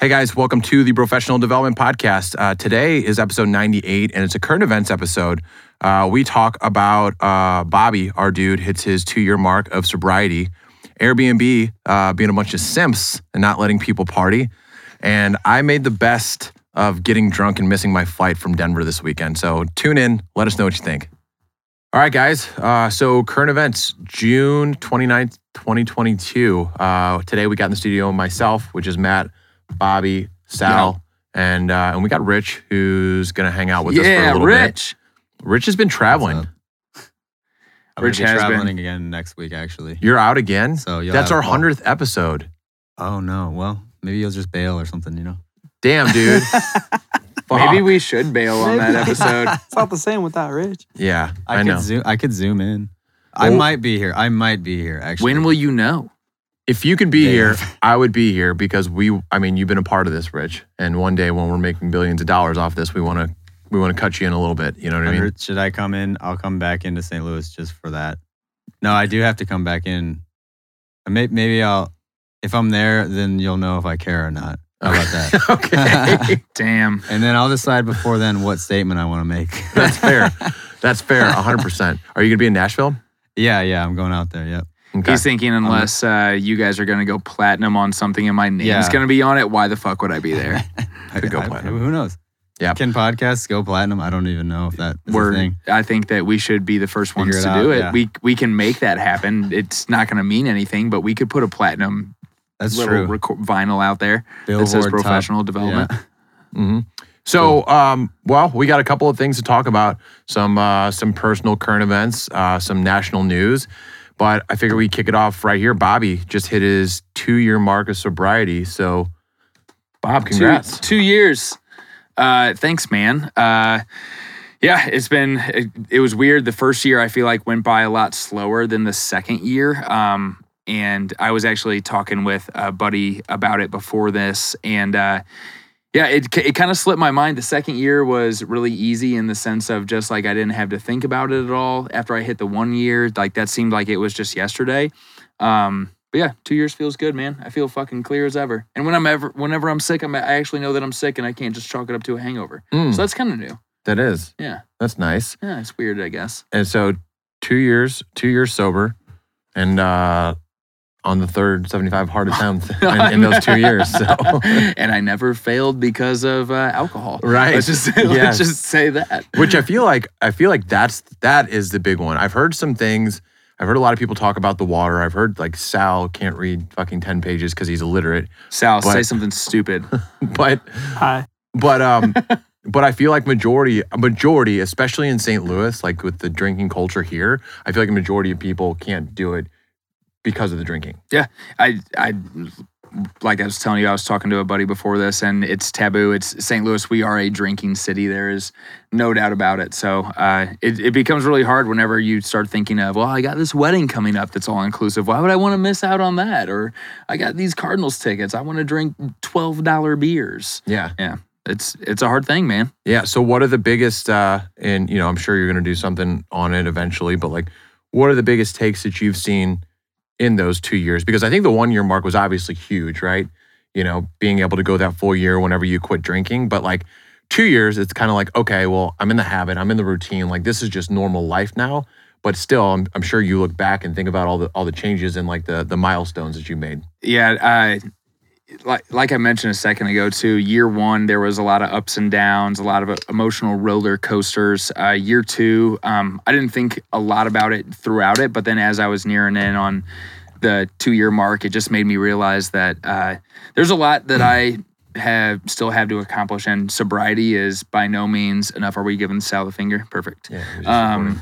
Hey guys, welcome to the Professional Development Podcast. Uh, today is episode 98, and it's a current events episode. Uh, we talk about uh, Bobby, our dude, hits his two year mark of sobriety, Airbnb uh, being a bunch of simps and not letting people party. And I made the best of getting drunk and missing my flight from Denver this weekend. So tune in, let us know what you think. All right, guys. Uh, so current events, June 29th, 2022. Uh, today we got in the studio myself, which is Matt. Bobby, Sal, and uh, and we got Rich, who's gonna hang out with us for a yeah, little Rich. bit. Rich has been traveling. I'm Rich gonna be has been- traveling again next week, actually. You're out again. So you'll That's our hundredth episode. Oh no! Well, maybe you'll just bail or something. You know. Damn, dude. Maybe we should bail on that episode. it's not the same without Rich. Yeah, I, I, could know. zoom. I could zoom in. I might be here. I might be here. Actually. when will you know? If you could be Yeah. here, I would be here because we. I mean, you've been a part of this, Rich. And one day when we're making billions of dollars off this, we want to. We want to cut you in a little bit. You know what I mean? Should I come in? I'll come back into St. Louis just for that. No, I do have to come back in. Maybe I'll. If I'm there, then you'll know if I care or not. How about that? okay, Damn. and then I'll decide before then what statement I want to make. that's fair. That's fair. hundred percent. Are you gonna be in Nashville? yeah, yeah. I'm going out there. Yep. Okay. He's thinking unless uh, you guys are going to go platinum on something and my name's Yeah. going to be on it, why the fuck would I be there? I could go I- platinum. Who knows? Yeah. Can podcasts go platinum? I don't even know if that is a We're, thing. I think that we should be the first Figure ones it to do out, it. yeah. We we can make that happen. It's not going to mean anything, but we could put a platinum That's little true. reco- vinyl out there that says top- professional development. Hmm So, um, well, we got a couple of things to talk about. Some uh, some personal current events, uh, some national news. But I figure we kick it off right here. Bobby just hit his two year mark of sobriety. So, Bob, congrats. Two, two years. Uh, thanks, man. Uh, yeah, it's been, it, it was weird. The first year I feel like went by a lot slower than the second year. Um, and I was actually talking with a buddy about it before this. And uh, yeah, it, it kind of slipped my mind. The second year was really easy in the sense of just like I didn't have to think about it at all. After I hit the one year, like that seemed like it was just yesterday. Um, but yeah, two years feels good, man. I feel fucking clear as ever. And when I'm ever, whenever I'm sick, I'm, I actually know that I'm sick, and I can't just chalk it up to a hangover. Mm, So that's kind of new. that is. Yeah, That's nice. yeah, it's weird, I guess. And so, two years, two years sober, and uh, on the third 75 hard attempts in, in those two years. So, and I never failed because of uh, alcohol. Right. Let's just Yes. let's just say that. which I feel like I feel like that's that is the big one. I've heard some things. I've heard a lot of people talk about the water. I've heard like Sal can't read fucking ten pages because he's illiterate. Sal, But- say something stupid. But Hi. but um but I feel like majority majority, especially in St. Louis, like with the drinking culture here, I feel like a majority of people can't do it because of the drinking. Yeah, I I like I was telling you, I was talking to a buddy before this, and it's taboo. It's St. Louis. We are a drinking city. There is no doubt about it. So uh, it it becomes really hard whenever you start thinking of, well, I got this wedding coming up that's all inclusive. Why would I want to miss out on that? Or I got these Cardinals tickets. I want to drink twelve dollar beers. Yeah. Yeah, it's it's a hard thing, man. Yeah. So what are the biggest uh and you know, I'm sure you're gonna do something on it eventually, but like what are the biggest takes that you've seen in those two years? Because I think the one year mark was obviously huge, right? You know, being able to go that full year whenever you quit drinking. But like two years, it's kind of like, okay, well, I'm in the habit, I'm in the routine. Like this is just normal life now. But still, I'm, I'm sure you look back and think about all the all the changes and like the the milestones that you made. Yeah, I like like I mentioned a second ago too. Year one, there was a lot of ups and downs, a lot of emotional roller coasters. Uh, year two, um, I didn't think a lot about it throughout it, but then as I was nearing in on the two year mark, it just made me realize that uh, there's a lot that I have still have to accomplish, and sobriety is by no means enough. Are we giving Sal the finger? Perfect. Yeah. Um,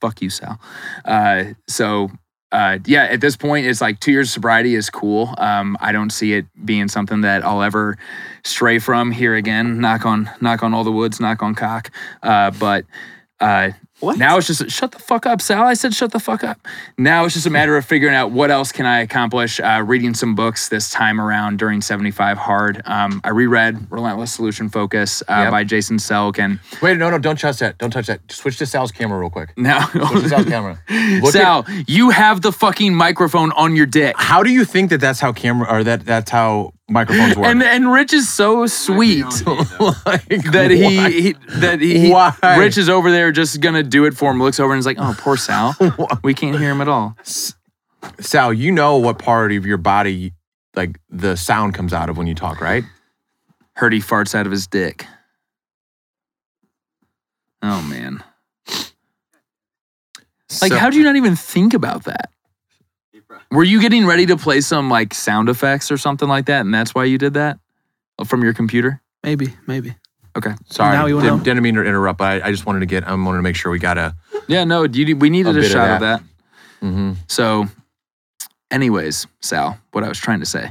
fuck you, Sal. Uh, so uh, yeah, at this point, it's like two years of sobriety is cool. Um, I don't see it being something that I'll ever stray from here again. Knock on, knock on all the woods, knock on cock. Uh, but uh, What? now it's just shut the fuck up, Sal. I said shut the fuck up. Now it's just a matter of figuring out what else can I accomplish. Uh, reading some books this time around during 75 Hard. Um, I reread Relentless Solution Focus uh, Yep. by Jason Selk, and Wait, no, no, don't touch that. Don't touch that. Switch to Sal's camera real quick. now Switch to Sal's camera. Look at- Sal, you have the fucking microphone on your dick. how do you think that that's how camera or that that's how microphones work. And and Rich is so sweet like, that he, he that he, he- Why? Rich is over there just gonna do it for him. Looks over and is like, "Oh, poor Sal. we can't hear him at all." Sal, you know what part of your body like the sound comes out of when you talk, right? Heard he farts out of his dick. Oh man. Like, So- how do you not even think about that? Were you getting ready to play some like sound effects or something like that, and that's why you did that from your computer? Maybe, maybe. Okay. Sorry, Now you wanna didn't, didn't mean to interrupt, but I, I just wanted to get. I wanted to make sure we got a. Yeah, no, you, we needed A a, bit of shot of that. that. mhm. So, anyways, Sal, what I was trying to say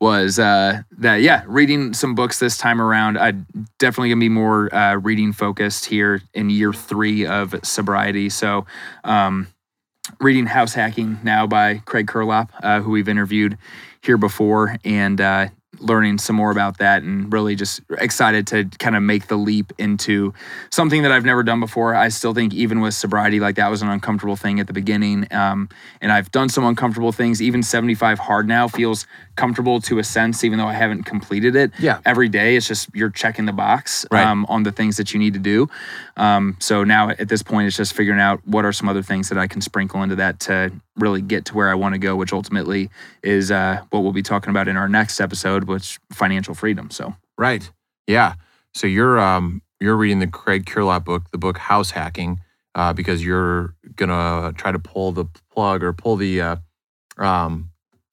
was uh, that yeah, reading some books this time around. I definitely gonna be more uh, reading focused here in year three of sobriety. So, um, reading House Hacking now by Craig Curelop, uh, who we've interviewed here before, and uh, learning some more about that, and really just excited to kind of make the leap into something that I've never done before. I still think even with sobriety, like that was an uncomfortable thing at the beginning, um, and I've done some uncomfortable things. Even 75 hard now feels comfortable to a sense, even though I haven't completed it Yeah. every day. It's just you're checking the box Right. um, on the things that you need to do. Um, so now at this point, it's just figuring out what are some other things that I can sprinkle into that to really get to where I want to go, which ultimately is uh, what we'll be talking about in our next episode, which financial freedom. So Right. Yeah. So you're um you're reading the Craig Curelop book, the book House Hacking, uh, because you're gonna try to pull the plug or pull the uh, um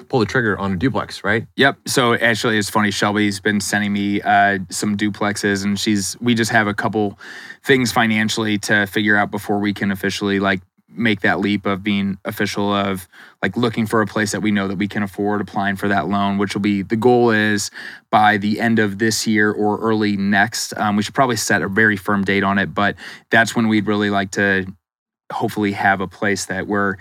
pull the trigger on a duplex, right? Yep. So actually, it's funny. Shelby's been sending me uh, some duplexes, and she's we just have a couple things financially to figure out before we can officially like make that leap of being official of like looking for a place that we know that we can afford applying for that loan which will be the goal is by the end of this year or early next um, we should probably set a very firm date on it but that's when we'd really like to hopefully have a place that we're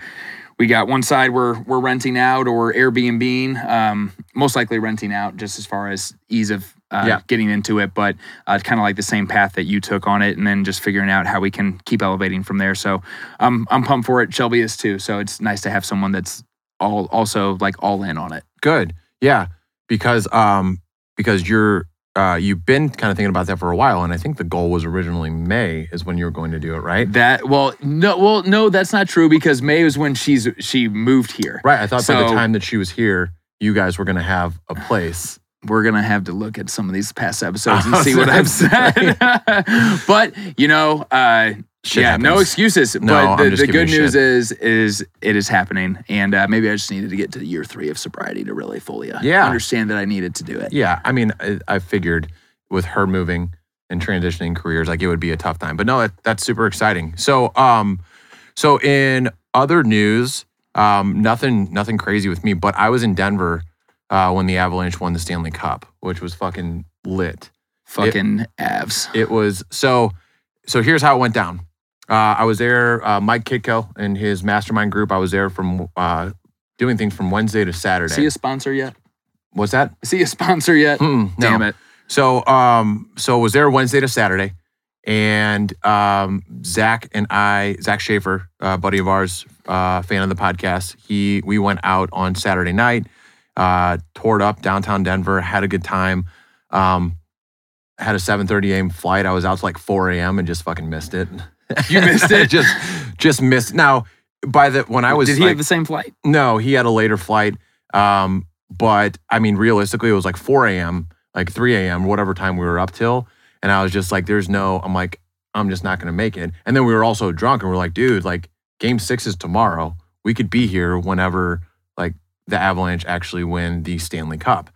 we got one side we're we're renting out or Airbnb, um, most likely renting out, just as far as ease of uh, Yeah. getting into it. But uh, kind of like the same path that you took on it, and then just figuring out how we can keep elevating from there. So um, I'm pumped for it. Shelby is too. So it's nice to have someone that's all also like all in on it. Good. Yeah. Because um because you're uh you've been kind of thinking about that for a while, and I think the goal was originally May is when you were going to do it, right? That well, no, well, no, that's not true because May is when she's she moved here. Right. I thought by the time that she was here, you guys were gonna have a place. We're gonna have to look at some of these past episodes and was see what I've said. but you know, uh, Shit yeah, no excuses. No, but the, the good news shit. is, is it is happening, and uh, maybe I just needed to get to the year three of sobriety to really fully uh, Yeah. understand that I needed to do it. Yeah, I mean, I, I figured with her moving and transitioning careers, like it would be a tough time. But no, that, that's super exciting. So, um, so in other news, um, nothing, nothing crazy with me. But I was in Denver uh, when the Avalanche won the Stanley Cup, which was fucking lit. Fucking avs. It was so. So here's how it went down. Uh, I was there. Uh, Mike Kitko and his mastermind group. I was there from uh, doing things from Wednesday to Saturday. See a sponsor yet? What's that? See a sponsor yet? Mm, no. Damn it. So, um, so was there Wednesday to Saturday, and um, Zach and I, Zach Schaefer, uh, buddy of ours, uh, fan of the podcast, he we went out on Saturday night, uh, toured up downtown Denver, had a good time. Um, had a 7:30 a.m. flight. I was out to like 4 a.m. and just fucking missed it. You missed it? just, just missed. Now, by the when I was Did he like, have the same flight? no, he had a later flight. Um, but I mean, realistically, it was like 4 a.m., like 3 a.m., whatever time we were up till. And I was just like, there's no, I'm like, I'm just not going to make it. And then we were also drunk and we're like, dude, like game six is tomorrow. We could be here whenever the Avalanche actually win the Stanley Cup.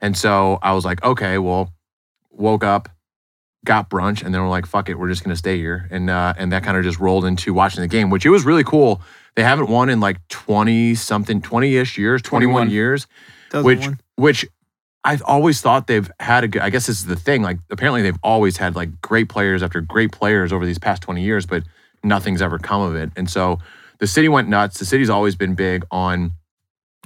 And so I was like, okay, well, woke up, got brunch, and then we're like, fuck it, we're just gonna stay here. And uh, and that kind of just rolled into watching the game, which it was really cool. They haven't won in like 20 something, 20-ish years, 21, 21. years, which one. which I've always thought they've had a good I guess this is the thing. Like apparently they've always had like great players after great players over these past 20 years, but nothing's ever come of it. And so the city went nuts. The city's always been big on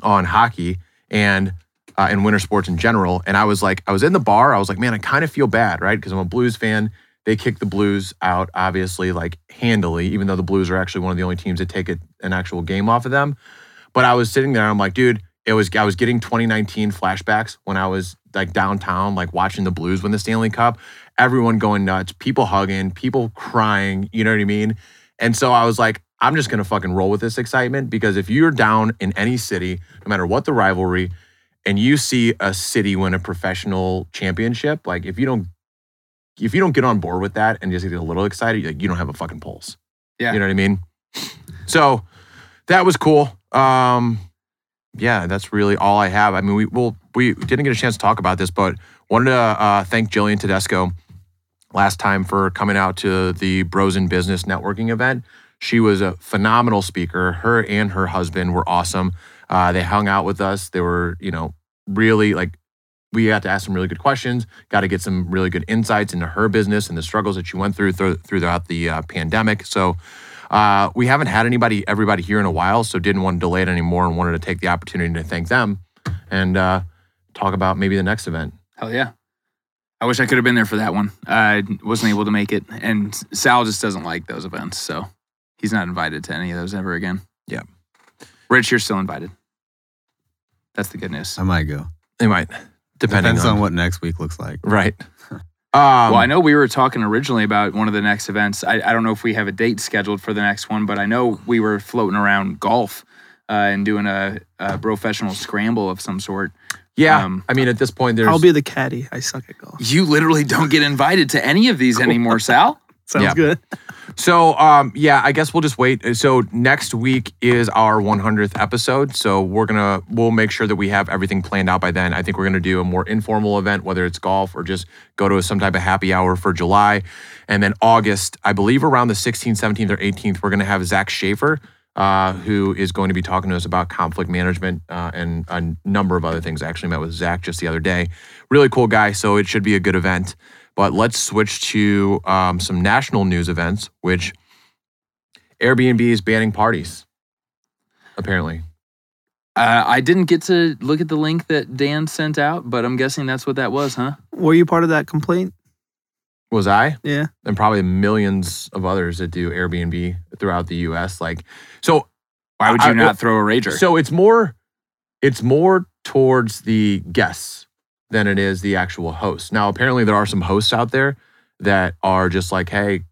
on hockey and uh, and winter sports in general. And I was like, I was in the bar. I was like, man, I kind of feel bad, right? Because I'm a Blues fan. They kicked the Blues out, obviously, like handily, even though the Blues are actually one of the only teams that take a, an actual game off of them. But I was sitting there. I'm like, dude, it was I was getting 2019 flashbacks when I was like downtown, like watching the Blues win the Stanley Cup. Everyone going nuts, people hugging, people crying. You know what I mean? And so I was like, I'm just gonna fucking roll with this excitement because if you're down in any city, no matter what the rivalry, and you see a city win a professional championship, like if you don't if you don't get on board with that and just get a little excited, like you don't have a fucking pulse. Yeah. You know what I mean? So that was cool. Um yeah, that's really all I have. I mean, we well, we didn't get a chance to talk about this, but wanted to uh, thank Jillian Tedesco last time for coming out to the Bros in Business networking event. She was a phenomenal speaker. Her and her husband were awesome. Uh, they hung out with us. They were, you know, really like we got to ask some really good questions. Got to get some really good insights into her business and the struggles that she went through, through throughout the uh, pandemic. So uh, we haven't had anybody, everybody here in a while, so didn't want to delay it anymore and wanted to take the opportunity to thank them and uh, talk about maybe the next event. Hell yeah. I wish I could have been there for that one. I wasn't able to make it. And Sal just doesn't like those events. So he's not invited to any of those ever again. Yeah. Rich, you're still invited. That's the good news. I might go. They might, depending Depends on, on what next week looks like. right. Um, well, I know we were talking originally about one of the next events. I, I don't know if we have a date scheduled for the next one, but I know we were floating around golf uh, and doing a, a professional scramble of some sort. yeah. um, I mean, at this point, there's I'll be the caddy. I suck at golf. You literally don't get invited to any of these anymore, Sal. Sounds Yeah. good. So, um, yeah, I guess we'll just wait. So next week is our 100th episode. So we're gonna we'll make sure that we have everything planned out by then. I think we're gonna do a more informal event, whether it's golf or just go to some type of happy hour for July, and then August, I believe around the 16th, 17th, or 18th, we're gonna have Zach Schaefer. Uh, who is going to be talking to us about conflict management uh, and a number of other things. I actually met with Zach just the other day. Really cool guy, so it should be a good event. But let's switch to um, some national news events, which Airbnb is banning parties, apparently. Uh, I didn't get to look at the link that Dan sent out, but I'm guessing that's what that was, huh? Were you part of that complaint? Was I? Yeah. And probably millions of others that do Airbnb throughout the US. Like, so, Why would you I- not throw a rager? so it's more, it's more towards the guests than it is the actual host. Now, apparently, there are some hosts out there that are just like, hey,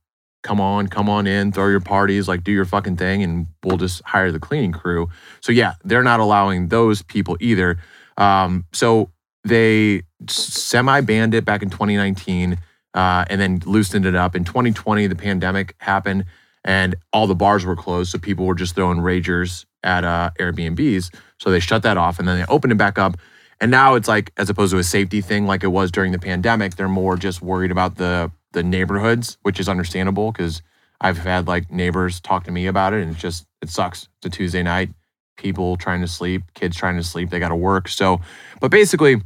come on, come on in, throw your parties, like do your fucking thing, and we'll just hire the cleaning crew. So yeah, they're not allowing those people either. Um, so they semi banned it back in 2019, uh, and then loosened it up in 2020. The pandemic happened, and all the bars were closed, so people were just throwing ragers at uh, Airbnbs. So they shut that off, and then they opened it back up. And now it's like, as opposed to a safety thing like it was during the pandemic, they're more just worried about the the neighborhoods, which is understandable because I've had like neighbors talk to me about it, and it's just it sucks. It's a Tuesday night, people trying to sleep, kids trying to sleep, they got to work. So, but basically,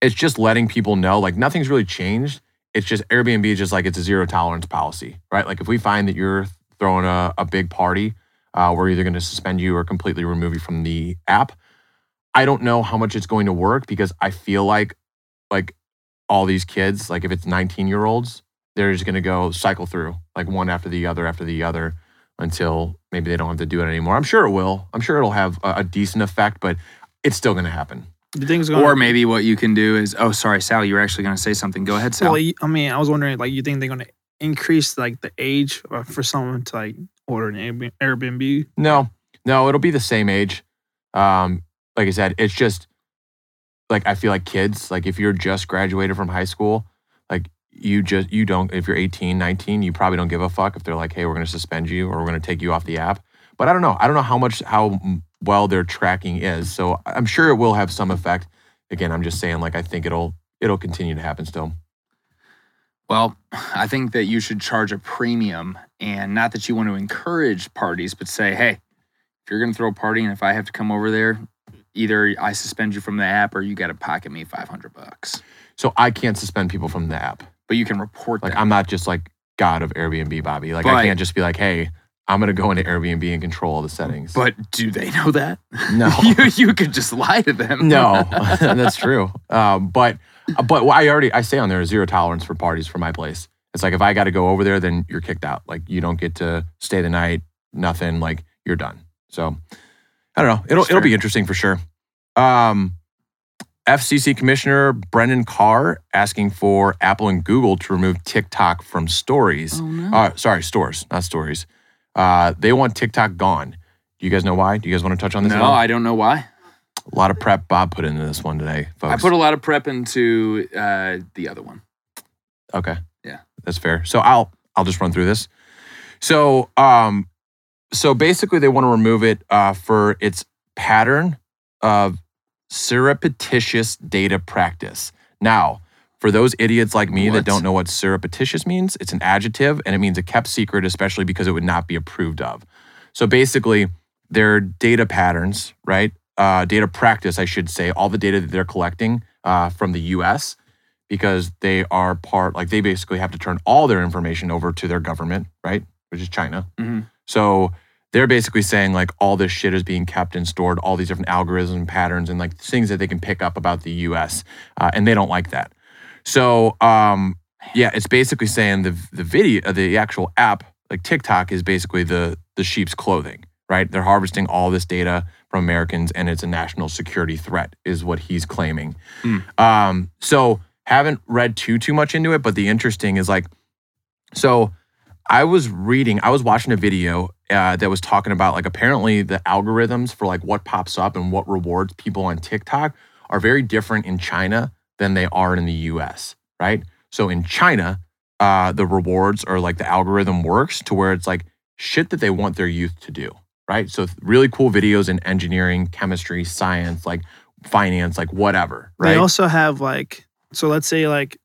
it's just letting people know like nothing's really changed. It's just Airbnb is just like it's a zero tolerance policy, right? Like if we find that you're throwing a, a big party, uh, we're either going to suspend you or completely remove you from the app. I don't know how much it's going to work because I feel like like all these kids, like if it's 19 year olds, they're just going to go cycle through like one after the other after the other until maybe they don't have to do it anymore. I'm sure it will. I'm sure it'll have a, a decent effect, but it's still going to happen. Do you think it's going or maybe what you can do is, oh, sorry, Sal, you were actually going to say something. Go ahead, Sal. Well, I mean, I was wondering, like, you think they're going to increase like the age uh, for someone to like order an Airbnb- Airbnb? No, no, it'll be the same age. Um, like I said, it's just like I feel like kids, like if you're just graduated from high school, like you just you don't if you're 18, 19, you probably don't give a fuck if they're like, "Hey, we're going to suspend you or we're going to take you off the app." But I don't know. I don't know how much how well their tracking is. So I'm sure it will have some effect. Again, I'm just saying like I think it'll it'll continue to happen still. Well, I think that you should charge a premium and not that you want to encourage parties, but say, hey, if you're going to throw a party and if I have to come over there, either I suspend you from the app or you got to pocket me 500 bucks. So I can't suspend people from the app. But you can report Like them. I'm not just like God of Airbnb, Bobby. Like But- I can't just be like, "Hey, I'm going to go into Airbnb and control all the settings." But do they know that? No. you, you could just lie to them. no, that's true. Um, but but I already I say on there zero tolerance for parties for my place. It's like if I got to go over there, then you're kicked out. Like you don't get to stay the night. Nothing. Like you're done. So I don't know. It'll it'll be interesting for sure. Um, FCC Commissioner Brendan Carr asking for Apple and Google to remove TikTok from stories. Oh, no. Uh, sorry, stores, not stories. Uh, they want TikTok gone. Do you guys know why? Do you guys want to touch on this? no. I don't know why. a lot of prep Bob put into this one today, folks. I put a lot of prep into uh, the other one. Okay. Yeah. That's fair. So I'll I'll just run through this. So um so basically they want to remove it uh for its pattern of surreptitious data practice. Now, for those idiots like me What? that don't know what surreptitious means, it's an adjective and it means a kept secret, especially because it would not be approved of. So basically, their data patterns, right? Uh, data practice, I should say, all the data that they're collecting uh, from the US, because they are part, like they basically have to turn all their information over to their government, right? Which is China. Mhm. So they're basically saying like all this shit is being kept and stored, all these different algorithms and patterns and like things that they can pick up about the US. Uh, and they don't like that. So um, yeah, it's basically saying the the video, uh, the actual app, like TikTok, is basically the the sheep's clothing, right? They're harvesting all this data from Americans, and it's a national security threat, is what he's claiming. Hmm. Um, so haven't read too too much into it, but the interesting is like, so I was reading, I was watching a video uh, that was talking about like apparently the algorithms for like what pops up and what rewards people on TikTok are very different in China than they are in the US, right? So in China, uh, the rewards or like the algorithm works to where it's like shit that they want their youth to do, right? So really cool videos in engineering, chemistry, science, like finance, like whatever, right? They also have like so let's say like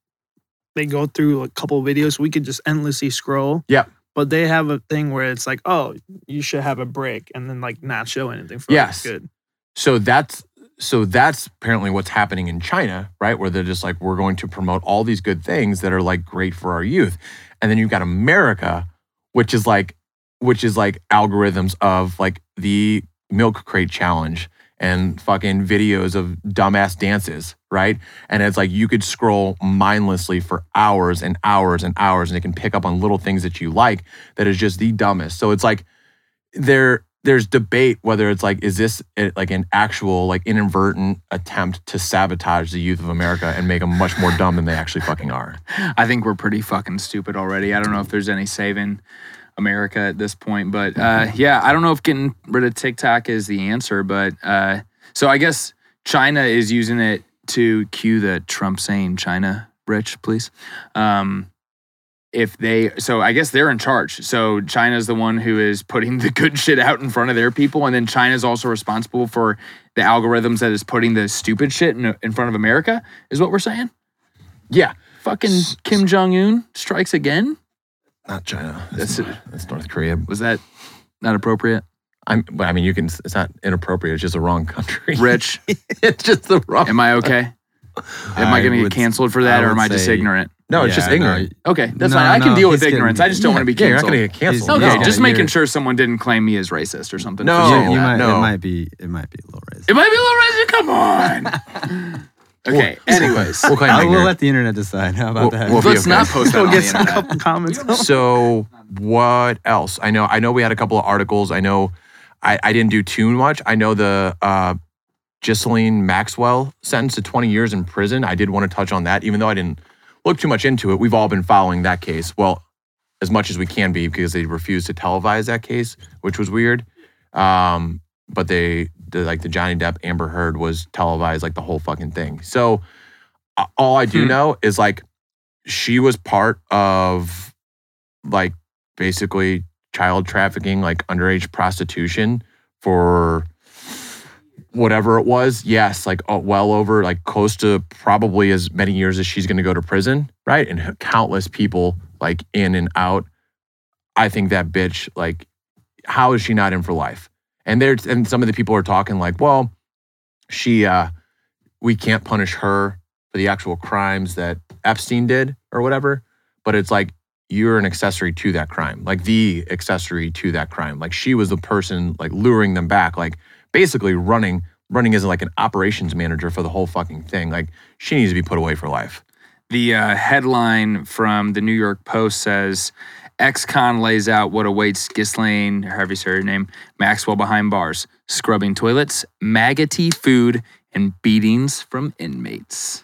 they go through a couple videos, we could just endlessly scroll. Yeah. But they have a thing where it's like, oh, you should have a break and then like not show anything for Yes. like, good. so that's so that's apparently what's happening in China, right? Where they're just like, we're going to promote all these good things that are like great for our youth. And then you've got America, which is like, which is like algorithms of like the milk crate challenge and fucking videos of dumbass dances, right? And it's like you could scroll mindlessly for hours and hours and hours, and it can pick up on little things that you like that is just the dumbest. So it's like there there's debate whether it's like is this eh, like an actual like inadvertent attempt to sabotage the youth of America and make them much more dumb than they actually fucking are. I think we're pretty fucking stupid already. I don't know if there's any saving America at this point, but uh, yeah, I don't know if getting rid of TikTok is the answer. But uh, so I guess China is using it to cue the Trump saying China rich, please. Um, if they, so I guess they're in charge. So China's the one who is putting the good shit out in front of their people, and then China's also responsible for the algorithms that is putting the stupid shit in, in front of America. Is what we're saying? Yeah, Fucking Kim Jong Un strikes again. Not China. That's That's, it. that's North Korea. Was that not appropriate? I'm. Well, I mean, you can. It's not inappropriate. It's just the wrong country. Rich, it's just the wrong. am I okay? Am I, I going to get canceled for that, or am I just say- ignorant? no, it's just Yeah, no, ignorant. Okay, that's No, fine. I can deal with he's getting- ignorance. I just don't want to be yeah, you're not gonna get canceled. okay, No, No. just making sure someone didn't claim me as racist or something. No. for saying you might, no. It might be. It might be a little racist. It might be a little racist. Come on. okay. Anyways, We'll claim I will let the internet decide. How about We'll- that? we'll let's okay. not post that We'll on get the some couple comments. So what else? I know I know we had a couple of articles. I know I, I didn't do too much. I know the uh Ghislaine Maxwell sentenced to 20 years in prison. I did want to touch on that, even though I didn't look too much into it. We've all been following that case. Well, as much as we can be because they refused to televise that case, which was weird. Um, but they the, like the Johnny Depp Amber Heard was televised like the whole fucking thing. So uh, all I do Hmm. know is like she was part of like basically child trafficking, like underage prostitution for whatever it was. Yes, like oh, well over, like close to probably as many years as she's going to go to prison, right? And countless people like in and out. I think that bitch, like, how is she not in for life? And there's and some of the people are talking like, well, she, uh, we can't punish her for the actual crimes that Epstein did or whatever. But it's like you're an accessory to that crime, like the accessory to that crime. Like she was the person like luring them back, like basically running running as like an operations manager for the whole fucking thing. Like she needs to be put away for life. The uh, headline from the New York Post says Ex-con lays out what awaits Ghislaine, however you say her name, Maxwell behind bars, scrubbing toilets, maggoty food, and beatings from inmates.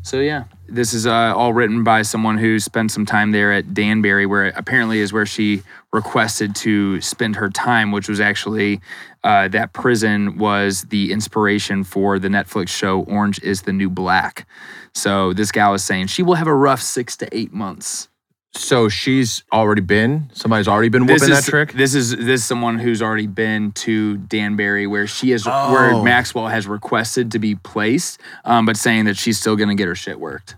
So yeah, this is uh, all written by someone who spent some time there at Danbury, where apparently is where she requested to spend her time, which was actually uh, that prison was the inspiration for the Netflix show Orange is the New Black. So this gal is saying she will have a rough six to eight months. So she's already been. Somebody's already been This whooping is that trick. this is this is someone who's already been to Danbury, where she is Oh. where Maxwell has requested to be placed, um, but saying that she's still going to get her shit worked,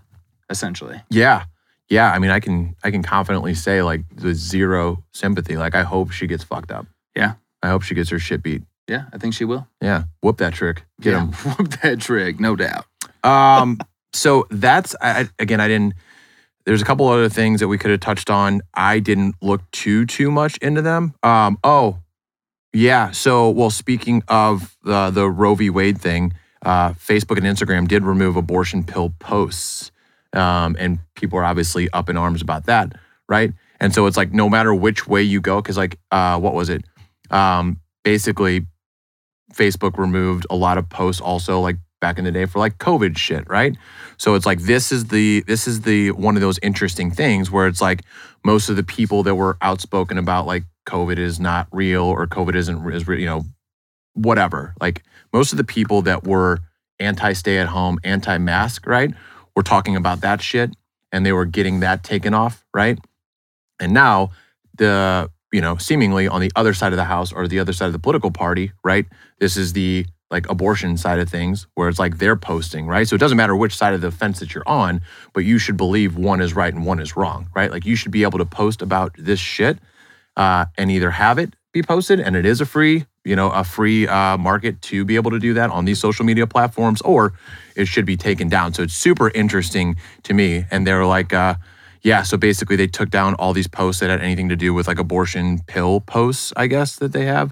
essentially. Yeah. Yeah. I mean, I can I can confidently say like the zero sympathy. Like I hope she gets fucked up. Yeah. I hope she gets her shit beat. Yeah, I think she will. Yeah. Whoop that trick. Get yeah. him. Whoop that trick, no doubt. Um, so that's I- again, I didn't. There's a couple other things that we could have touched on. I didn't look too too much into them. Um, oh, yeah. So, well, speaking of the the Roe v. Wade thing, uh, Facebook and Instagram did remove abortion pill posts, um, and people are obviously up in arms about that, right? And so it's like no matter which way you go, because like, uh, what was it? Um, basically, Facebook removed a lot of posts also like back in the day for like COVID shit, right? So it's like this is the this is the one of those interesting things where it's like most of the people that were outspoken about like COVID is not real or COVID isn't is you know, whatever. Like most of the people that were anti stay at home, anti mask, right? Were talking about that shit and they were getting that taken off, right? And now the you know seemingly on the other side of the house or the other side of the political party, right? This is the like abortion side of things where it's like they're posting, right? So it doesn't matter which side of the fence that you're on, but you should believe one is right and one is wrong, right? Like you should be able to post about this shit uh, and either have it be posted, and it is a free, you know, a free uh, market to be able to do that on these social media platforms, or it should be taken down. So it's super interesting to me. And they're like, uh, yeah, so basically they took down all these posts that had anything to do with like abortion pill posts, I guess that they have.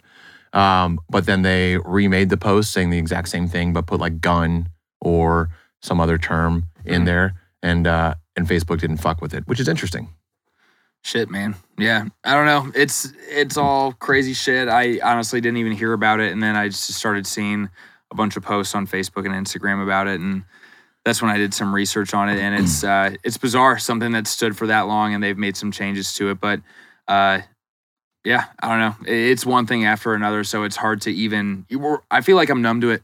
Um, but then they remade the post saying the exact same thing, but put like gun or some other term in Mhm. there, and uh, and Facebook didn't fuck with it, which is interesting. Shit, man. Yeah, I don't know. It's it's all crazy shit. I honestly didn't even hear about it, and then I just started seeing a bunch of posts on Facebook and Instagram about it, and that's when I did some research on it. And it's uh, it's bizarre, something that stood for that long, and they've made some changes to it. But uh, yeah, I don't know. It's one thing after another, so it's hard to even. you were- I feel like I'm numb to it.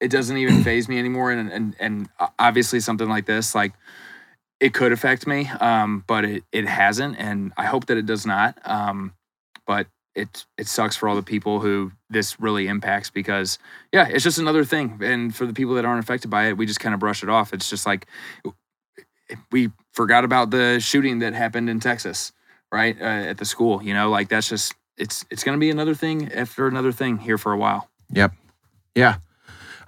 It doesn't even faze me anymore, and and and obviously something like this, like it could affect me, um, but it, it hasn't, and I hope that it does not. Um, but it it sucks for all the people who this really impacts because yeah, it's just another thing, and for the people that aren't affected by it, we just kind of brush it off. It's just like we forgot about the shooting that happened in Texas, right uh, at the school. You know, like that's just it's it's gonna be another thing after another thing here for a while. Yep. Yeah.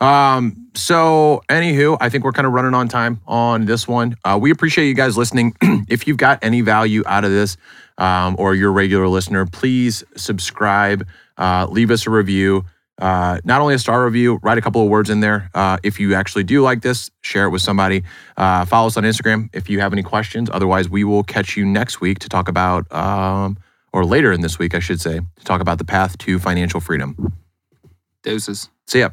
Um, so anywho, I think we're kind of running on time on this one. Uh, we appreciate you guys listening. if you've got any value out of this, um, or you're a regular listener, please subscribe, uh, leave us a review. Uh, not only a star review, write a couple of words in there. Uh, if you actually do like this, share it with somebody. Uh, follow us on Instagram if you have any questions. Otherwise, we will catch you next week to talk about, um, or later in this week, I should say, to talk about the path to financial freedom. Doses. See ya.